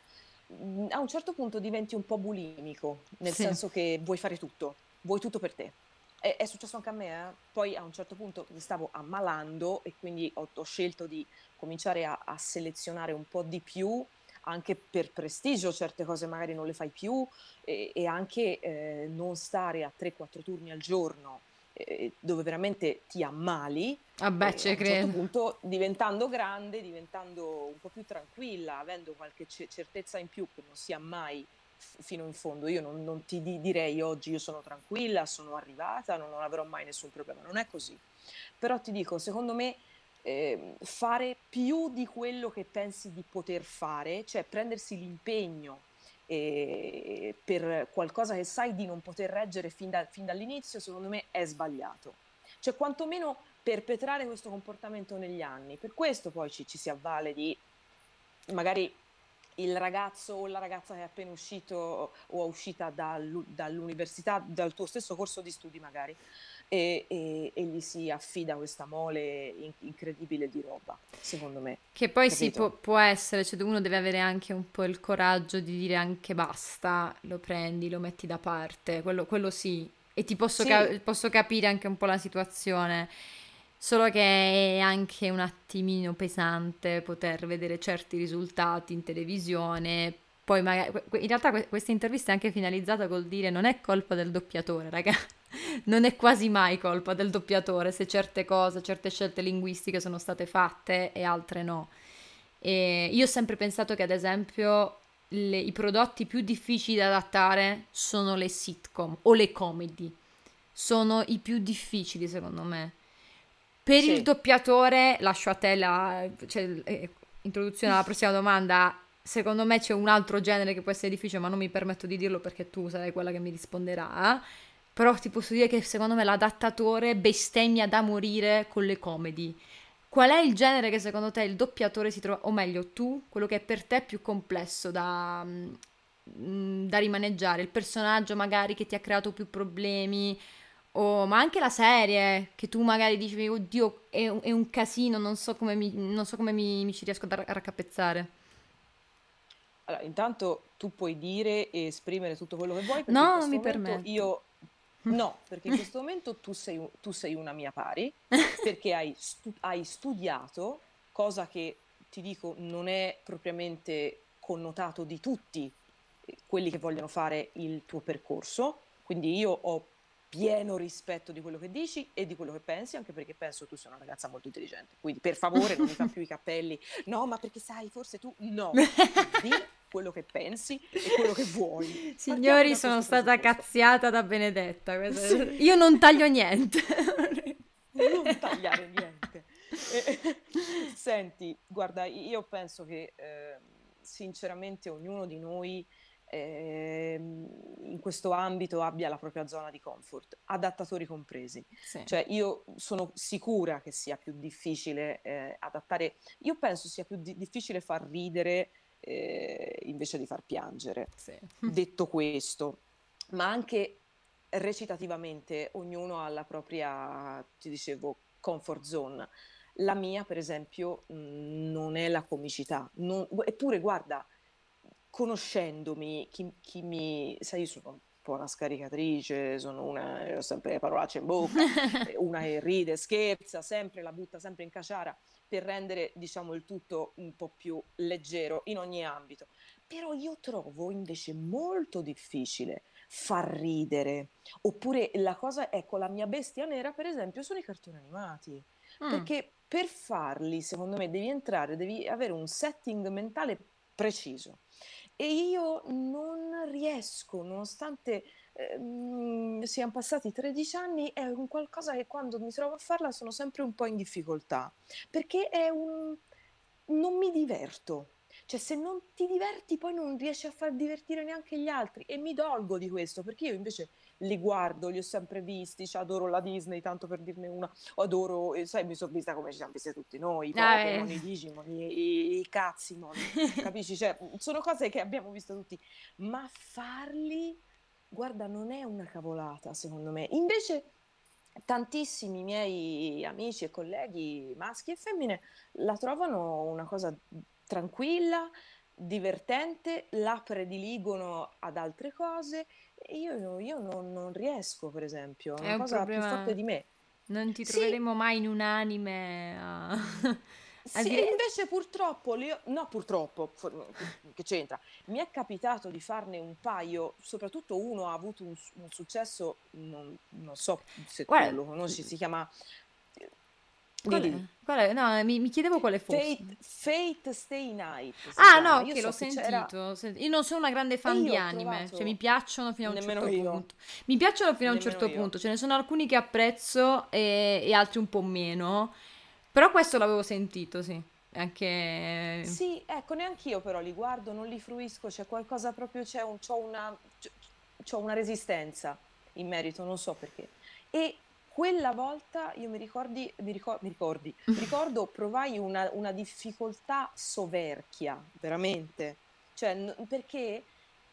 Mm, a un certo punto diventi un po' bulimico, nel sì. senso che vuoi fare tutto, vuoi tutto per te. È, è successo anche a me, eh. poi a un certo punto mi stavo ammalando e quindi ho, ho scelto di cominciare a, a selezionare un po' di più anche per prestigio certe cose magari non le fai più e, e anche eh, non stare a 3-4 turni al giorno eh, dove veramente ti ammali. Ah beh, eh, a un certo punto diventando grande, diventando un po' più tranquilla, avendo qualche c- certezza in più che non sia mai fino in fondo. Io non, non ti di- direi oggi io sono tranquilla, sono arrivata, non, non avrò mai nessun problema, non è così. Però ti dico, secondo me eh, fare più di quello che pensi di poter fare, cioè prendersi l'impegno eh, per qualcosa che sai di non poter reggere fin, da, fin dall'inizio, secondo me è sbagliato. Cioè quantomeno perpetrare questo comportamento negli anni. Per questo poi ci, ci si avvale di magari il ragazzo o la ragazza che è appena uscito o è uscita dall'università, dal tuo stesso corso di studi magari, e, e, e, gli si affida questa mole in, incredibile di roba, secondo me. Che poi Capito? sì, può, può, essere, cioè uno deve avere anche un po' il coraggio di dire anche basta, lo prendi, lo metti da parte, quello, quello sì. E ti posso, sì. ca- posso capire anche un po' la situazione. Solo che è anche un attimino pesante poter vedere certi risultati in televisione. Poi magari, in realtà questa intervista è anche finalizzata col dire non è colpa del doppiatore, ragazzi non è quasi mai colpa del doppiatore se certe cose, certe scelte linguistiche sono state fatte e altre no. E io ho sempre pensato che ad esempio le, i prodotti più difficili da adattare sono le sitcom o le comedy. Sono i più difficili secondo me. Per sì. il doppiatore, lascio a te la cioè, eh, introduzione alla prossima domanda. Secondo me c'è un altro genere che può essere difficile, ma non mi permetto di dirlo perché tu sarai quella che mi risponderà. Però ti posso dire che secondo me l'adattatore bestemmia da morire con le comedy. Qual è il genere che secondo te il doppiatore si trova, o meglio tu, quello che è per te più complesso da, mm, da rimaneggiare? Il personaggio magari che ti ha creato più problemi, o, ma anche la serie che tu magari dici, oddio, è un, è un casino, non so come, mi, non so come mi, mi ci riesco a, raccapezzare. Allora, intanto tu puoi dire e esprimere tutto quello che vuoi. No, mi permetto. Io No, perché in questo momento tu sei, tu sei una mia pari, <laughs> perché hai, stu- hai studiato, cosa che ti dico non è propriamente connotato di tutti eh, quelli che vogliono fare il tuo percorso, quindi io ho pieno rispetto di quello che dici e di quello che pensi, anche perché penso tu sia una ragazza molto intelligente. Quindi per favore non mi fa <laughs> più i cappelli. No, ma perché sai, forse tu no. <laughs> Di quello che pensi e quello che vuoi. <laughs> Signori, sono stata cazziata da Benedetta. Sì. <laughs> Io non taglio niente. <laughs> non tagliare niente. Eh, senti, guarda, io penso che eh, sinceramente ognuno di noi eh, in questo ambito abbia la propria zona di comfort, adattatori compresi. Sì. Cioè io sono sicura che sia più difficile eh, adattare, io penso sia più di- difficile far ridere eh, invece di far piangere. Sì. <laughs> Detto questo, ma anche recitativamente ognuno ha la propria, ti dicevo, comfort zone. La mia, per esempio, non è la comicità. Non, eppure, guarda, conoscendomi, chi, chi, mi... Sai, io sono un po' una scaricatrice, sono una... ho sempre le parolacce in bocca, <laughs> una che ride, scherza, sempre la butta sempre in caciara per rendere, diciamo, il tutto un po' più leggero in ogni ambito. Però io trovo invece molto difficile far ridere. Oppure la cosa, ecco, la mia bestia nera, per esempio, sono i cartoni animati. Mm. Perché per farli, secondo me, devi entrare, devi avere un setting mentale preciso. E io non riesco, nonostante ehm, siano passati 13 anni, è un qualcosa che quando mi trovo a farla sono sempre un po' in difficoltà, perché è un... non mi diverto. Cioè, se non ti diverti, poi non riesci a far divertire neanche gli altri. E mi dolgo di questo, perché io invece li guardo, li ho sempre visti, cioè, adoro la Disney, tanto per dirne una, adoro, eh, sai, mi sono vista come ci siamo visti tutti noi, i Ah, Pokémon, eh. i Digimon, i, i, i Cazzimon, <laughs> capisci? Cioè, sono cose che abbiamo visto tutti, ma farli, guarda, non è una cavolata, secondo me. Invece tantissimi miei amici e colleghi, maschi e femmine, la trovano una cosa tranquilla, divertente, la prediligono ad altre cose e io, io non, non riesco, per esempio, è È una un cosa più problema. forte di me. Non ti Sì, troveremo mai in un anime a sì, dire... invece purtroppo, ho- no purtroppo, che c'entra, mi è capitato di farne un paio, soprattutto uno ha avuto un, un successo, non, non so se Guarda, lo conosci, si chiama... qual lì. Qual è? No, mi, mi chiedevo quale fosse. Fate, Fate Stay Night Ah, chiama. no, Io che l'ho so c'era sentito. sen- Io non sono una grande fan di anime, cioè mi piacciono fino a un nemmeno certo io, punto. Mi piacciono fino a un nemmeno certo io. punto, ce ne sono alcuni che apprezzo e, e altri un po' meno. Però questo l'avevo sentito, sì. Anche... Sì, ecco, neanch'io però li guardo, non li fruisco, c'è qualcosa proprio, c'è un, c'ho una, c'ho una resistenza in merito, non so perché. E quella volta io mi ricordi, mi ricor- mi ricordi, mi <laughs> ricordo provai una, una difficoltà soverchia, veramente. Cioè, n- perché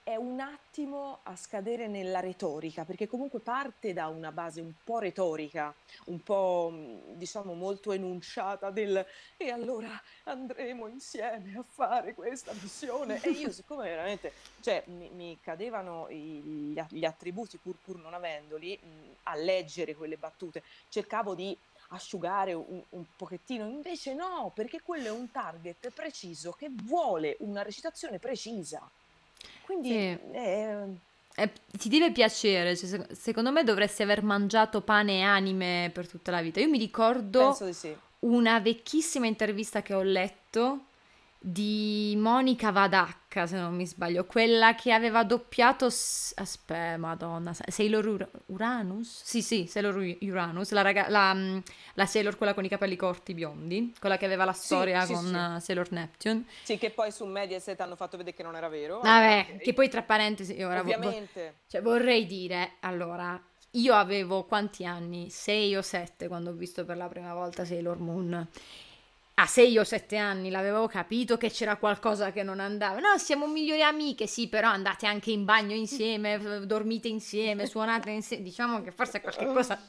è un attimo a scadere nella retorica, perché comunque parte da una base un po' retorica, un po' mh, diciamo molto enunciata del e allora andremo insieme a fare questa missione. E io, siccome veramente, cioè, mi, mi cadevano gli, gli attributi, pur, pur non avendoli, mh, a leggere quelle battute, cercavo di asciugare un, un pochettino, invece no, perché quello è un target preciso che vuole una recitazione precisa. Quindi, Sì. eh, Eh, ti deve piacere, cioè, sec- secondo me dovresti aver mangiato pane e anime per tutta la vita. Io mi ricordo penso di sì. una vecchissima intervista che ho letto di Monica Vadacca, se non mi sbaglio, quella che aveva doppiato, aspetta, madonna, Sailor Ur- Uranus? Sì, sì, Sailor Uranus, la, raga- la, mm, la Sailor quella con i capelli corti biondi, quella che aveva la Sì, storia sì, con sì. eh, Sailor Neptune. Sì, che poi su Mediaset hanno fatto vedere che non era vero. Vabbè, ok. che poi tra parentesi, ora vo- vo- Ovviamente. cioè, vorrei dire, allora, io avevo quanti anni? 6 o 7 quando ho visto per la prima volta Sailor Moon. A 6 o 7 anni l'avevo capito che c'era qualcosa che non andava. No, siamo migliori amiche, sì, però andate anche in bagno insieme, dormite insieme, suonate insieme. Diciamo che forse qualche cosa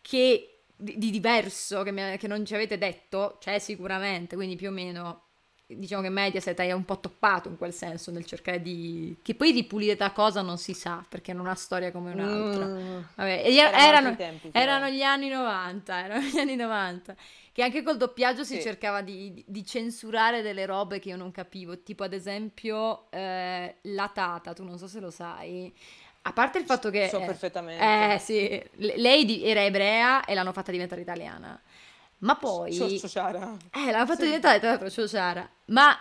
che di, di diverso che, mi- che non ci avete detto c'è sicuramente, quindi più o meno diciamo che Mediaset è un po' toppato in quel senso nel cercare di... che poi ripulire da cosa non si sa, perché non ha storia come un'altra. Mm. Vabbè, Erano tempi, erano gli anni 90, erano gli anni 90, che anche col doppiaggio si Sì. cercava di, di- censurare delle robe che io non capivo, tipo ad esempio eh, la Tata, tu non so se lo sai, a parte il fatto che... So eh, perfettamente. eh sì, le- lei era ebrea e l'hanno fatta diventare italiana, ma poi... Ciorcio Ciara. Eh, l'hanno fatto Sì. diventare tra l'altro Ciociara. Ma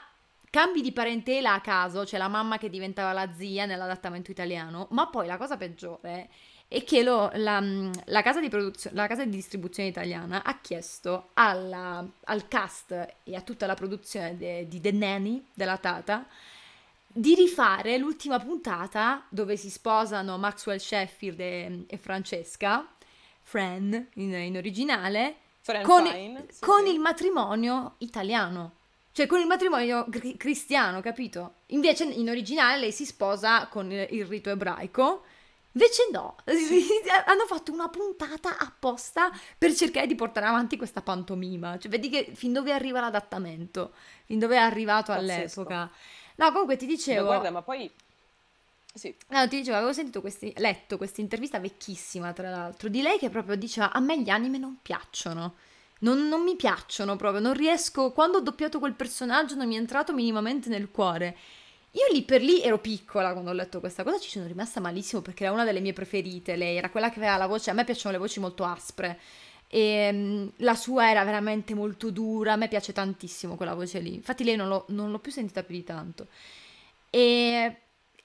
cambi di parentela a caso, c'è la mamma che diventava la zia nell'adattamento italiano, ma poi la cosa peggiore è che lo- la, la casa di la casa di distribuzione italiana ha chiesto alla- al cast e a tutta la produzione de- di The Nanny, della Tata, di rifare l'ultima puntata dove si sposano Maxwell Sheffield e, e Francesca, Fran in, in originale, con, Fine, sì, con sì. il matrimonio italiano. Cioè con il matrimonio cri- cristiano, capito? Invece in originale lei si sposa con il, rito ebraico. Invece no, <laughs> hanno fatto una puntata apposta per cercare di portare avanti questa pantomima. Cioè vedi che fin dove arriva l'adattamento, fin dove è arrivato Pazzesco. all'epoca. No, comunque ti Ma dicevo... guarda, ma poi... Sì, No, ti dicevo, avevo sentito questi, letto questa intervista vecchissima, tra l'altro, di lei che proprio diceva: A me gli anime non piacciono. Non, non mi piacciono proprio, non riesco. Quando ho doppiato quel personaggio non mi è entrato minimamente nel cuore. Io lì per lì ero piccola quando ho letto questa cosa, ci sono rimasta malissimo perché era una delle mie preferite. Lei era quella che aveva la voce, a me piacciono le voci molto aspre. E um, la sua era veramente molto dura, a me piace tantissimo quella voce lì. Infatti lei non l'ho, non l'ho più sentita più di tanto. E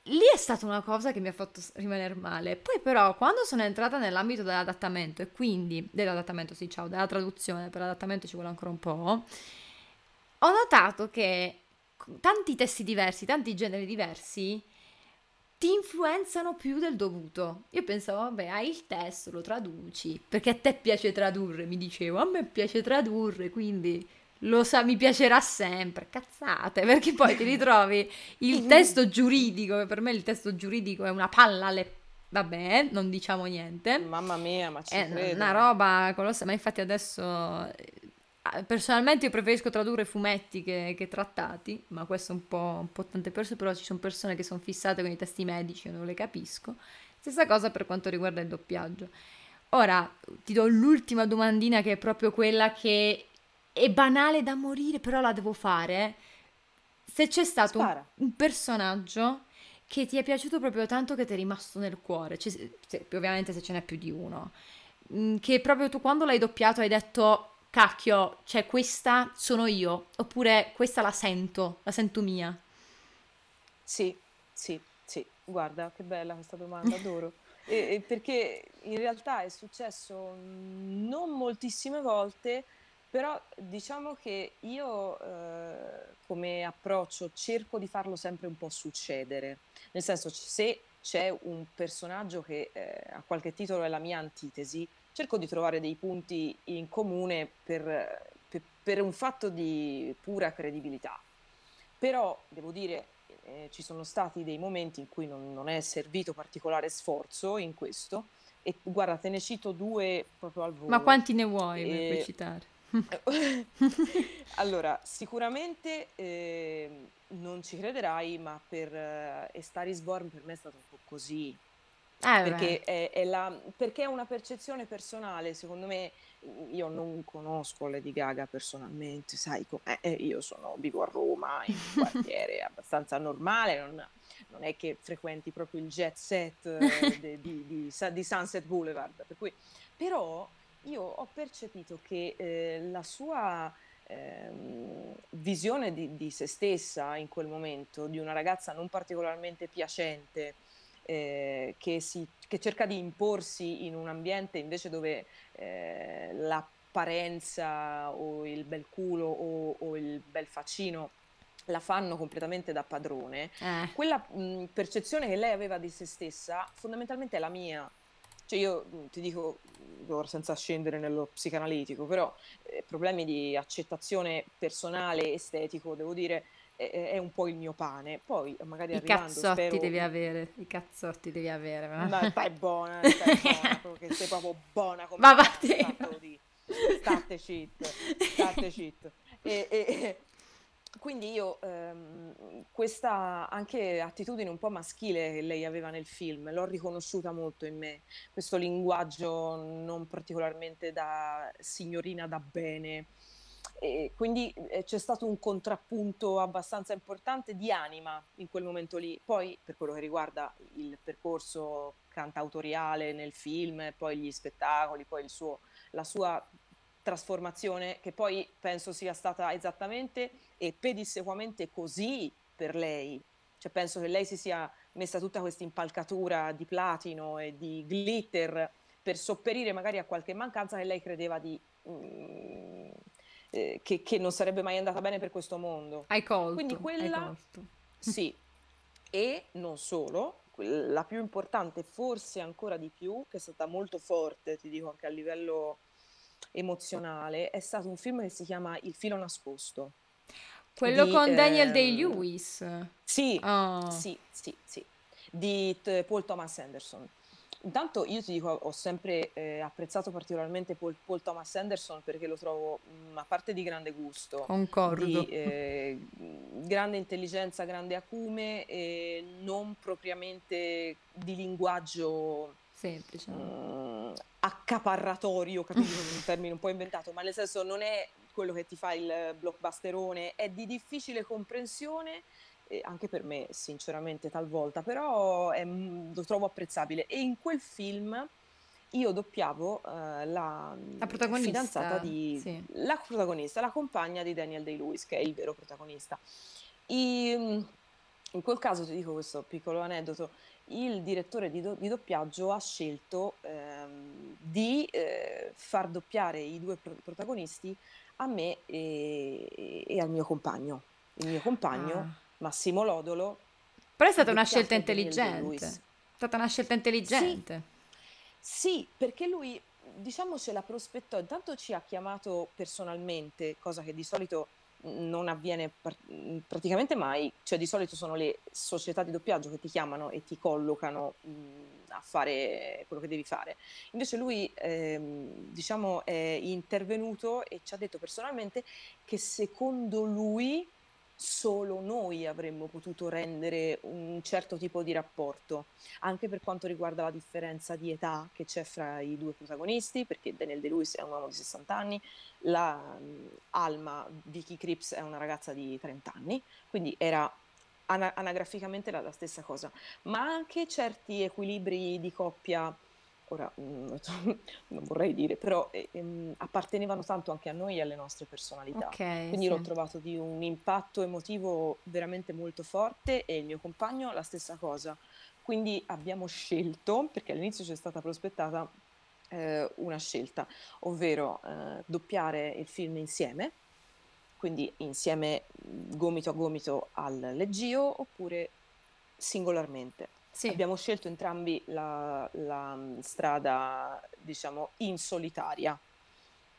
lì è stata una cosa che mi ha fatto rimanere male. Poi però quando sono entrata nell'ambito dell'adattamento e quindi dell'adattamento, sì, ciao, della traduzione, per l'adattamento ci vuole ancora un po', ho notato che tanti testi diversi, tanti generi diversi ti influenzano più del dovuto. Io pensavo, vabbè, hai il testo, lo traduci, perché a te piace tradurre, mi dicevo, a me piace tradurre, quindi lo sa, mi piacerà sempre, cazzate, perché poi ti ritrovi il <laughs> testo giuridico, che per me il testo giuridico è una palla alle... Vabbè, non diciamo niente. Mamma mia, ma ci è credo. una roba colossale, ma infatti adesso Ah, personalmente io preferisco tradurre fumetti che, che trattati, ma questo è un po', un po' tante persone, però ci sono persone che sono fissate con i testi medici, io non le capisco. Stessa cosa per quanto riguarda il doppiaggio. Ora ti do l'ultima domandina che è proprio quella che è banale da morire, però la devo fare. Se c'è stato un, un, personaggio che ti è piaciuto proprio tanto che ti è rimasto nel cuore, cioè, se, ovviamente se ce n'è più di uno, mm, che proprio tu quando l'hai doppiato hai detto cacchio, cioè questa sono io, oppure questa la sento, la sento mia. Sì, sì, sì, guarda che bella questa domanda, adoro. <laughs> E, e perché in realtà è successo non moltissime volte, però diciamo che io eh, come approccio cerco di farlo sempre un po' succedere, nel senso se c'è un personaggio che eh, a qualche titolo è la mia antitesi, cerco di trovare dei punti in comune per, per, per un fatto di pura credibilità. Però devo dire, eh, ci sono stati dei momenti in cui non, non, è servito particolare sforzo in questo. E guarda, te ne cito due proprio al volo. Ma quanti ne vuoi e... per citare? <laughs> allora, sicuramente eh, non ci crederai, ma per eh, Estaris Born per me è stato un po' così. Eh, perché è, è la, perché è una percezione personale, secondo me, io non conosco Lady Gaga personalmente, sai com'è, eh, io sono, vivo a Roma, in un quartiere <laughs> abbastanza normale, non, non, è che frequenti proprio il jet set eh, <laughs> di, di, di, di, Sunset Boulevard, per cui, però io ho percepito che eh, la sua ehm, visione di, di se stessa in quel momento, di una ragazza non particolarmente piacente, eh, che, si, che, cerca di imporsi in un ambiente invece dove eh, l'apparenza o il bel culo o, o, il bel faccino la fanno completamente da padrone, eh. quella mh, percezione che lei aveva di se stessa fondamentalmente è la mia. Cioè io ti dico, senza scendere nello psicanalitico, però eh, problemi di accettazione personale, estetico, devo dire, è, un po' il mio pane. Poi magari I cazzotti spero... devi avere, i cazzotti devi avere. Ma <laughs> stai buona, <laughs> stai buona, che sei proprio buona come Ma vattene. State cheat, state cheat. E, e, quindi io ehm, questa anche attitudine un po' maschile che lei aveva nel film l'ho riconosciuta molto in me, questo linguaggio non particolarmente da signorina da bene, e quindi eh, c'è stato un contrappunto abbastanza importante di anima in quel momento lì. Poi, per quello che riguarda il percorso cantautoriale nel film, poi gli spettacoli, poi suo, la sua trasformazione, che poi penso sia stata esattamente e pedissequamente così per lei. Cioè, penso che lei si sia messa tutta questa impalcatura di platino e di glitter per sopperire magari a qualche mancanza che lei credeva di. Mm, eh, che, che, non sarebbe mai andata bene per questo mondo. Hai colto. Quindi quella... <laughs> Sì, e non solo, la più importante, forse ancora di più, che è stata molto forte, ti dico anche a livello emozionale, è stato un film che si chiama Il filo nascosto. Quello di, con Daniel eh, Day-Lewis. Sì, oh. sì, sì, sì, di t- Paul Thomas Anderson. Intanto io ti dico, ho sempre eh, apprezzato particolarmente Paul, Paul, Thomas Anderson perché lo trovo una parte di grande gusto, Concordo. di eh, grande intelligenza, grande acume e non propriamente di linguaggio semplice, mh, accaparratorio, capito? <laughs> un termine un po' inventato, ma nel senso non è quello che ti fa il blockbusterone, è di difficile comprensione anche per me sinceramente talvolta, però è, lo trovo apprezzabile e in quel film io doppiavo uh, la, la fidanzata di sì. la protagonista, la compagna di Daniel Day-Lewis, che è il vero protagonista. I, in quel caso ti dico questo piccolo aneddoto, il direttore di, do, di doppiaggio ha scelto ehm, di eh, far doppiare i due pro- protagonisti a me e, e, al mio compagno. Il mio compagno, ah. Massimo Lodolo. Però è stata una scelta intelligente. È stata una scelta intelligente. Sì, sì, perché lui, diciamo, se la prospettò. Intanto ci ha chiamato personalmente, cosa che di solito non avviene pr- praticamente mai, cioè di solito sono le società di doppiaggio che ti chiamano e ti collocano mh, a fare quello che devi fare. Invece lui, ehm, diciamo, è intervenuto e ci ha detto personalmente che secondo lui solo noi avremmo potuto rendere un certo tipo di rapporto, anche per quanto riguarda la differenza di età che c'è fra i due protagonisti, perché Daniel De è un uomo di 60 anni, la Alma Vicky Cripps è una ragazza di 30 anni, quindi era ana- anagraficamente la, la stessa cosa, ma anche certi equilibri di coppia ora mm, <laughs> non vorrei dire, però eh, ehm, appartenevano tanto anche a noi e alle nostre personalità. Okay, Quindi sì. l'ho trovato di un impatto emotivo veramente molto forte e il mio compagno la stessa cosa. Quindi abbiamo scelto, perché all'inizio c'è stata prospettata eh, una scelta, ovvero eh, doppiare il film insieme, quindi insieme gomito a gomito al leggio oppure singolarmente. Sì. Abbiamo scelto entrambi la, la strada, diciamo, in solitaria,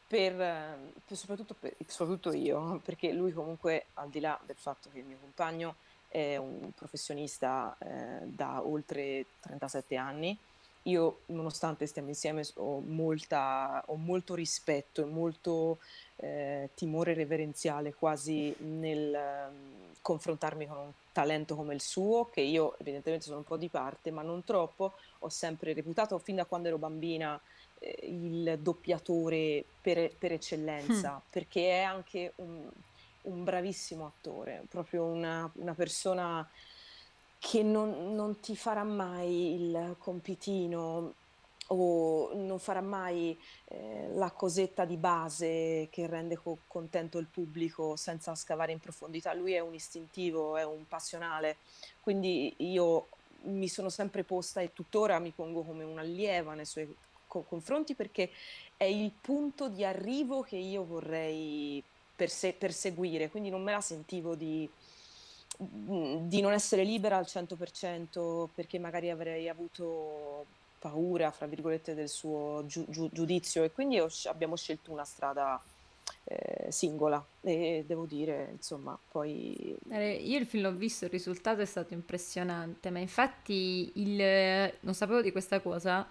per, per, soprattutto, per, soprattutto io, perché lui comunque, al di là del fatto che il mio compagno è un professionista eh, da oltre 37 anni, io nonostante stiamo insieme ho, molta, ho molto rispetto e molto eh, timore reverenziale quasi nel um, confrontarmi con un talento come il suo, che io evidentemente sono un po' di parte, ma non troppo, ho sempre reputato fin da quando ero bambina eh, il doppiatore per, per eccellenza, mm. perché è anche un, un, bravissimo attore, proprio una, una persona che non, non, ti farà mai il compitino o non farà mai eh, la cosetta di base che rende co- contento il pubblico senza scavare in profondità. Lui è un istintivo, è un passionale, quindi io mi sono sempre posta e tuttora mi pongo come un'allieva nei suoi co- confronti perché è il punto di arrivo che io vorrei perse- perseguire, quindi non me la sentivo di di non essere libera al 100% perché magari avrei avuto paura, fra virgolette, del suo giu- giu- giudizio e quindi abbiamo scelto una strada eh, singola. E devo dire, insomma, poi... Io il film l'ho visto, il risultato è stato impressionante, ma infatti il... non sapevo di questa cosa,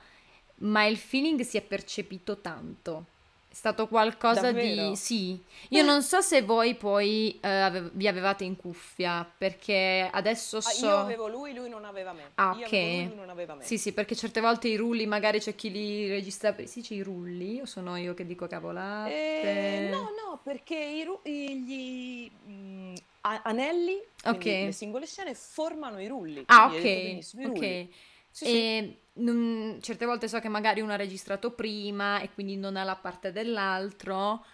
ma il feeling si è percepito tanto è stato qualcosa Davvero? di... Sì. Io non so se voi poi eh, ave- vi avevate in cuffia, perché adesso so... Ah, io avevo lui, lui non aveva me. Ah, ok. Lui, lui non aveva me. Sì, sì, perché certe volte i rulli, magari c'è chi li registra... Sì, c'è i rulli, o sono io che dico cavolate? Eh, no, no, perché i ru- gli mh, mm, anelli, okay. le singole scene, formano i rulli. Ah, ok. Ok. Sì, e sì. Non, certe volte so che magari uno ha registrato prima e quindi non ha la parte dell'altro,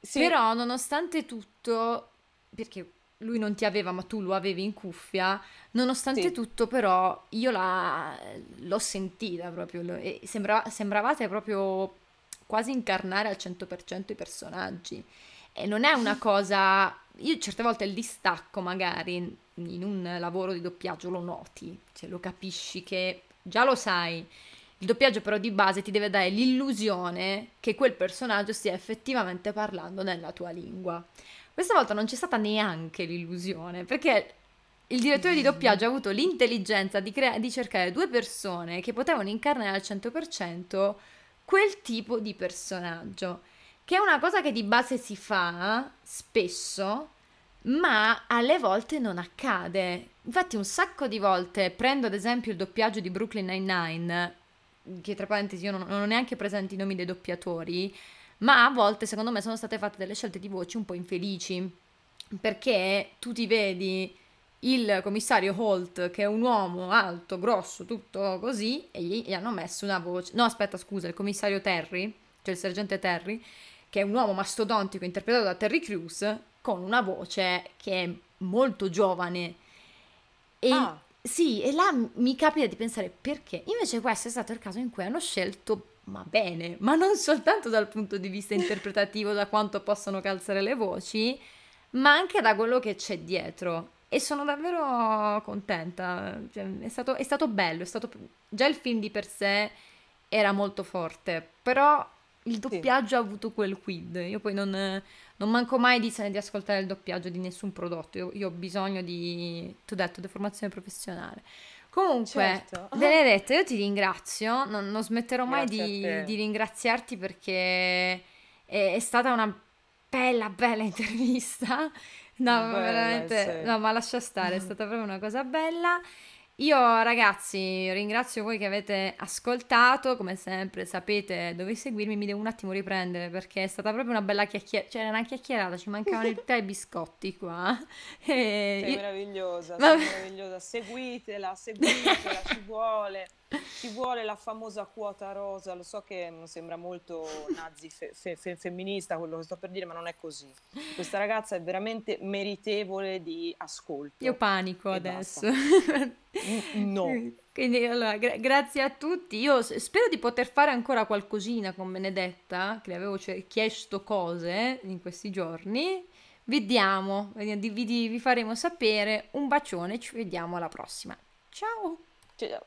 sì. però nonostante tutto, perché lui non ti aveva ma tu lo avevi in cuffia, nonostante sì. tutto però io la, l'ho sentita proprio e sembrava, sembravate proprio quasi incarnare al 100% i personaggi. E non è una <laughs> cosa... Io certe volte il distacco magari in un lavoro di doppiaggio lo noti, cioè lo capisci che già lo sai. Il doppiaggio però di base ti deve dare l'illusione che quel personaggio stia effettivamente parlando nella tua lingua. Questa volta non c'è stata neanche l'illusione, perché il direttore di doppiaggio ha avuto l'intelligenza di, crea- di cercare due persone che potevano incarnare al 100% quel tipo di personaggio, che è una cosa che di base si fa spesso, ma alle volte non accade. Infatti un sacco di volte prendo ad esempio il doppiaggio di Brooklyn Nine-Nine, che tra parentesi io non, non ho neanche presenti i nomi dei doppiatori, ma a volte secondo me sono state fatte delle scelte di voci un po' infelici, perché tu ti vedi il commissario Holt, che è un uomo alto, grosso, tutto così, e gli, gli hanno messo una voce. No, aspetta, scusa, il commissario Terry, cioè il sergente Terry, che è un uomo mastodontico interpretato da Terry Crews, con una voce che è molto giovane. E Ah. sì, e là mi capita di pensare perché. Invece questo è stato il caso in cui hanno scelto, ma bene, ma non soltanto dal punto di vista interpretativo, da quanto possono calzare le voci, ma anche da quello che c'è dietro. E sono davvero contenta. Cioè, è stato, è stato bello, è stato... già il film di per sé era molto forte, però il doppiaggio ha avuto quel quid. Io poi non, non manco mai di, di ascoltare il doppiaggio di nessun prodotto. Io, io ho bisogno di, ti ho detto, di formazione professionale. Comunque, Certo. Benedetta, io ti ringrazio. Non, non smetterò mai di, di ringraziarti perché è, è stata una bella, bella intervista. No, Bella, veramente, sì. no, ma lascia stare, è <laughs> stata proprio una cosa bella. Io ragazzi ringrazio voi che avete ascoltato, come sempre sapete dove seguirmi, mi devo un attimo riprendere perché è stata proprio una bella chiacchierata, cioè era una chiacchierata, ci mancavano il <laughs> tè e i biscotti qua. <laughs> E Sei io- meravigliosa, sei meravigliosa. Seguitela, seguitela, ci vuole. Ci vuole la famosa quota rosa. Lo so che sembra molto nazi fe- fe- fe- femminista quello che sto per dire, ma non è così. Questa ragazza è veramente meritevole di ascolto. Io panico adesso. <laughs> No. Quindi allora, gra- grazie a tutti. Io spero di poter fare ancora qualcosina con Benedetta, che le avevo ce- chiesto cose in questi giorni. Vediamo, vediamo, vi, vi- vi faremo sapere. Un bacione, ci vediamo alla prossima. Ciao! Ciao.